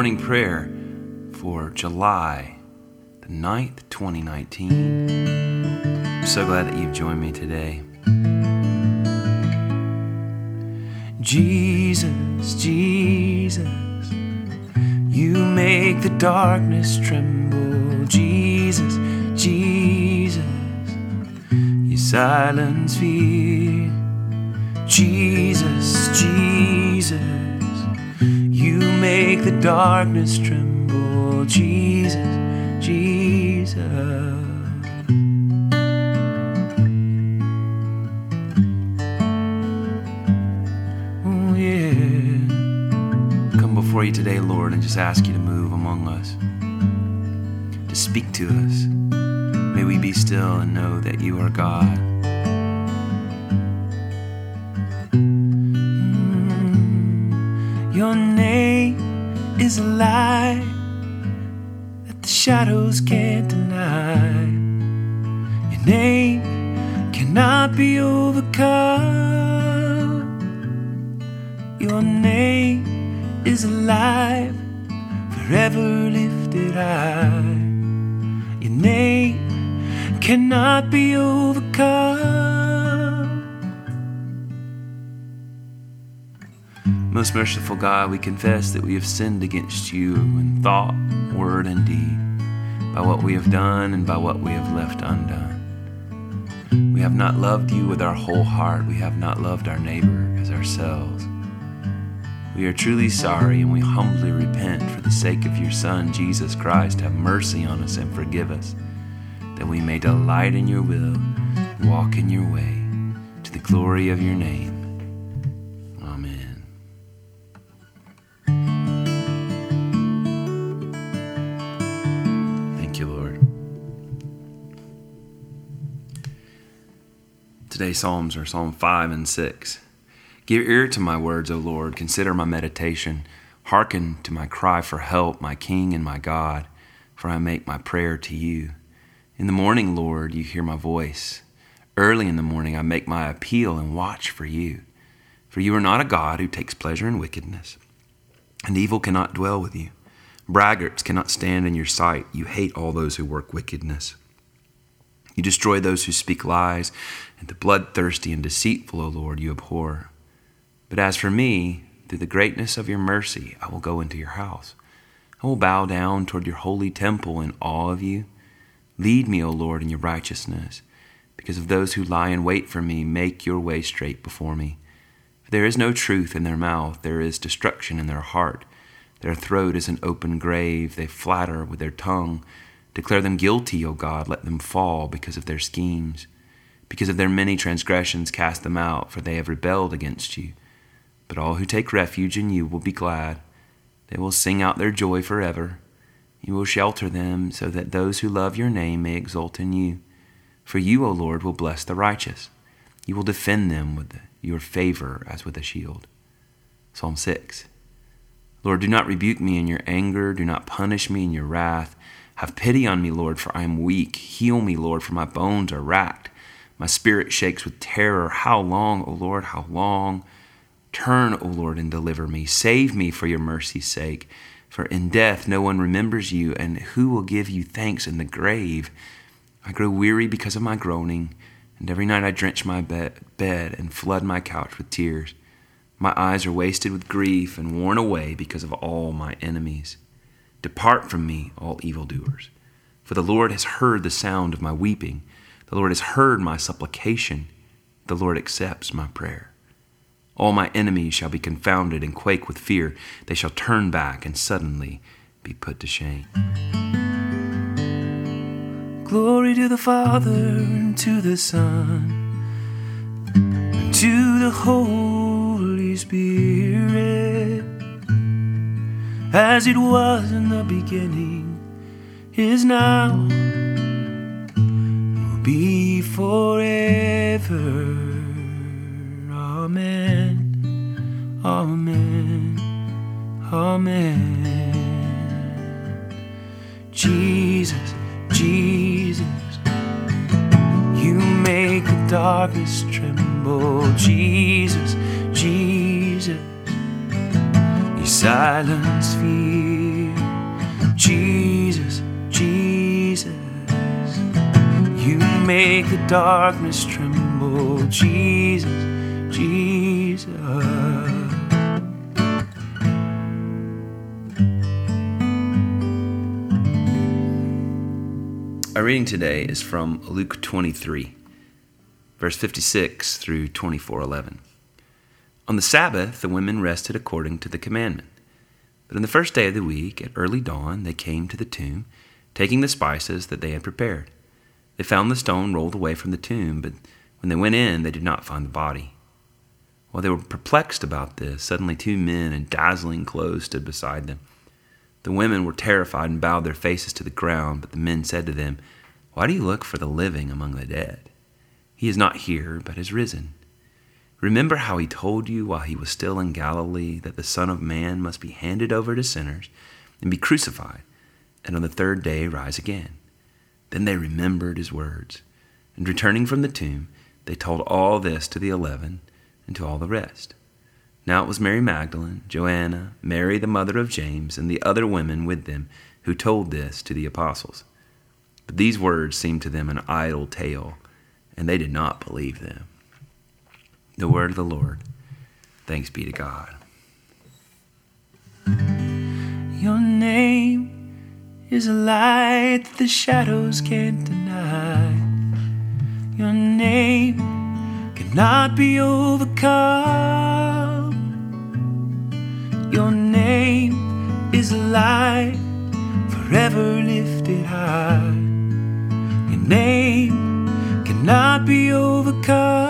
morning prayer for July the 9th, 2019. I'm so glad that you've joined me today. Jesus, Jesus, you make the darkness tremble. Jesus, Jesus, you silence fear. Jesus, Jesus, make the darkness tremble. Jesus, Jesus. Oh, yeah. Come before you today, Lord, and just ask you to move among us, to speak to us. May we be still and know that you are God. Your name is a light that the shadows can't deny. Your name cannot be overcome. Your name is alive, forever lifted high. Your name cannot be overcome. Most merciful God, we confess that we have sinned against you in thought, word, and deed, by what we have done and by what we have left undone. We have not loved you with our whole heart. We have not loved our neighbor as ourselves. We are truly sorry and we humbly repent for the sake of your Son, Jesus Christ. Have mercy on us and forgive us, that we may delight in your will, walk in your way, to the glory of your name. Today's Psalms are Psalm 5 and 6. Give ear to my words, O Lord. Consider my meditation. Hearken to my cry for help, my King and my God, for I make my prayer to you. In the morning, Lord, you hear my voice. Early in the morning, I make my appeal and watch for you. For you are not a God who takes pleasure in wickedness, and evil cannot dwell with you. Braggarts cannot stand in your sight. You hate all those who work wickedness. You destroy those who speak lies, and the bloodthirsty and deceitful, O Lord, you abhor. But as for me, through the greatness of your mercy, I will go into your house. I will bow down toward your holy temple in awe of you. Lead me, O Lord, in your righteousness. Because of those who lie in wait for me, make your way straight before me. For there is no truth in their mouth, there is destruction in their heart. Their throat is an open grave, they flatter with their tongue. Declare them guilty, O God, let them fall because of their schemes. Because of their many transgressions, cast them out, for they have rebelled against you. But all who take refuge in you will be glad. They will sing out their joy forever. You will shelter them so that those who love your name may exult in you. For you, O Lord, will bless the righteous. You will defend them with your favor as with a shield. Psalm 6. Lord, do not rebuke me in your anger. Do not punish me in your wrath. Have pity on me, Lord, for I am weak. Heal me, Lord, for my bones are racked. My spirit shakes with terror. How long, O Lord, how long? Turn, O Lord, and deliver me. Save me for your mercy's sake. For in death no one remembers you, and who will give you thanks in the grave? I grow weary because of my groaning, and every night I drench my bed, bed and flood my couch with tears. My eyes are wasted with grief and worn away because of all my enemies. Depart from me, all evildoers. For the Lord has heard the sound of my weeping. The Lord has heard my supplication. The Lord accepts my prayer. All my enemies shall be confounded and quake with fear. They shall turn back and suddenly be put to shame. Glory to the Father, and to the Son, and to the Holy Spirit, as it was in the beginning, is now, will be forever. Amen. Amen. Amen. Jesus, Jesus, you make the darkness tremble. Jesus, Jesus, silence fear. Jesus, Jesus, you make the darkness tremble. Jesus, Jesus. Our reading today is from Luke 23, verse 56 through 24:11. On the Sabbath, the women rested according to the commandment. But on the first day of the week, at early dawn, they came to the tomb, taking the spices that they had prepared. They found the stone rolled away from the tomb, but when they went in, they did not find the body. While they were perplexed about this, suddenly two men in dazzling clothes stood beside them. The women were terrified and bowed their faces to the ground, but the men said to them, Why do you look for the living among the dead? He is not here, but has risen. Remember how he told you while he was still in Galilee that the Son of Man must be handed over to sinners and be crucified, and on the third day rise again. Then they remembered his words, and returning from the tomb, they told all this to the eleven and to all the rest. Now it was Mary Magdalene, Joanna, Mary the mother of James, and the other women with them who told this to the apostles. But these words seemed to them an idle tale, and they did not believe them. The word of the Lord. Thanks be to God. Your name is a light that the shadows can't deny. Your name cannot be overcome. Your name is a light forever lifted high. Your name cannot be overcome.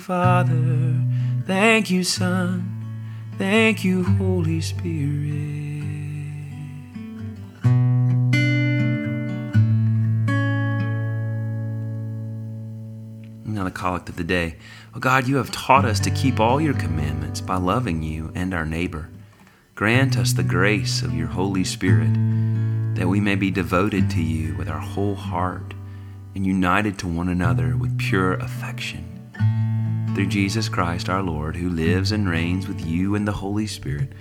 Father. Thank you, Son. Thank you, Holy Spirit. Now, the collect of the day. Oh God, you have taught us to keep all your commandments by loving you and our neighbor. Grant us the grace of your Holy Spirit that we may be devoted to you with our whole heart and united to one another with pure affection. Through Jesus Christ our Lord, who lives and reigns with you in the Holy Spirit,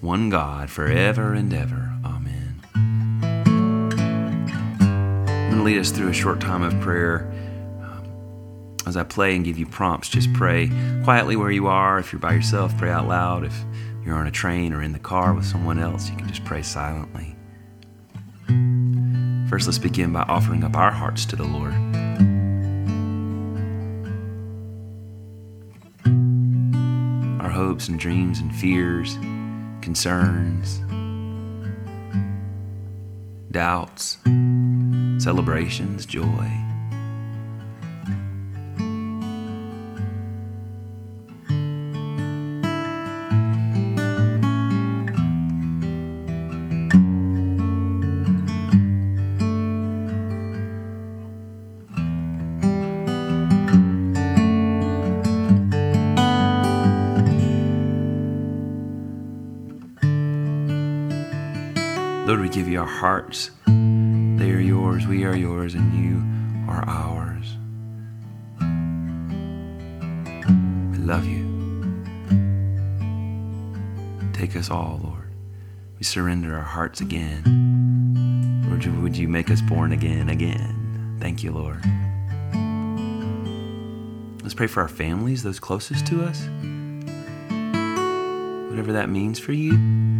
one God, forever and ever. Amen. I'm going to lead us through a short time of prayer um, as I play and give you prompts, just pray quietly where you are. If you're by yourself, pray out loud. If you're on a train or in the car with someone else, you can just pray silently. First, let's begin by offering up our hearts to the Lord. Hopes and dreams and fears, concerns, doubts, celebrations, joy. Our hearts. They are yours, we are yours, and you are ours. We love you. Take us all, Lord. We surrender our hearts again. Lord, would you make us born again, again? Thank you, Lord. Let's pray for our families, those closest to us. Whatever that means for you.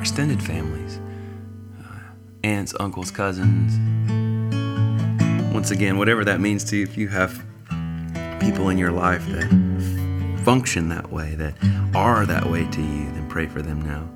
Extended families uh, aunts, uncles, cousins. Once again, whatever that means to you, if you have people in your life that function that way, that are that way to you, then pray for them now.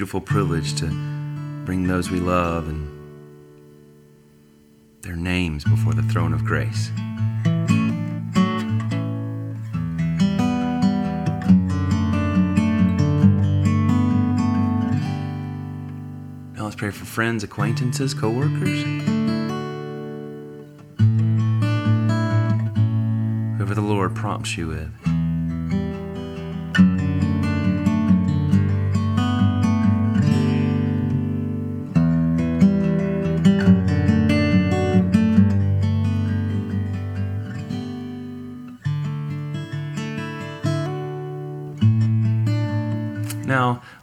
Beautiful privilege to bring those we love and their names before the throne of grace. Now let's pray for friends, acquaintances, coworkers. Whoever the Lord prompts you with.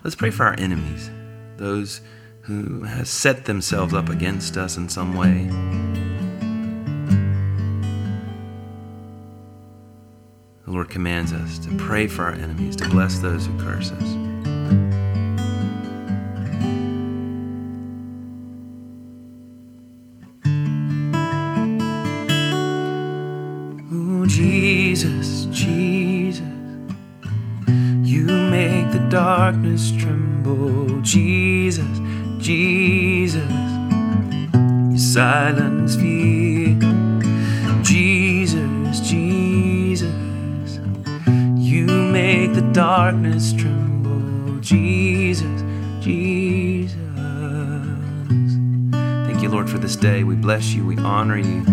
Let's pray for our enemies, those who have set themselves up against us in some way. The Lord commands us to pray for our enemies, to bless those who curse us. Silence fear. Jesus, Jesus, you make the darkness tremble. Jesus, Jesus. Thank you, Lord, for this day. We bless you, we honor you.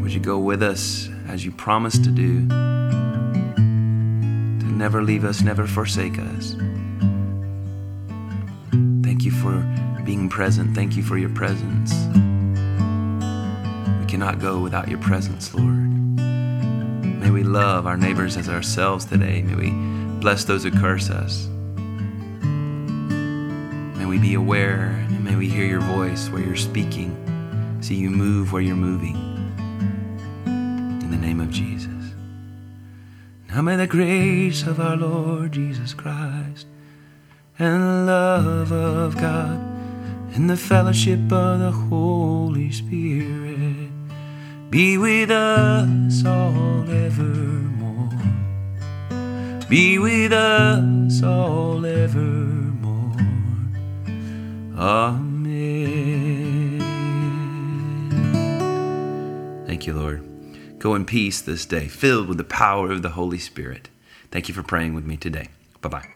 Would you go with us as you promised to do? To never leave us, never forsake us. Thank you for being present. Thank you for your presence. We cannot go without your presence, Lord. May we love our neighbors as ourselves today. May we bless those who curse us. May we be aware and may we hear your voice where you're speaking. See you move where you're moving in the name of Jesus. Now may the grace of our Lord Jesus Christ and the love of God and the fellowship of the Holy Spirit be with us all evermore. Be with us all evermore. Amen. Thank you, Lord. Go in peace this day, filled with the power of the Holy Spirit. Thank you for praying with me today. Bye bye.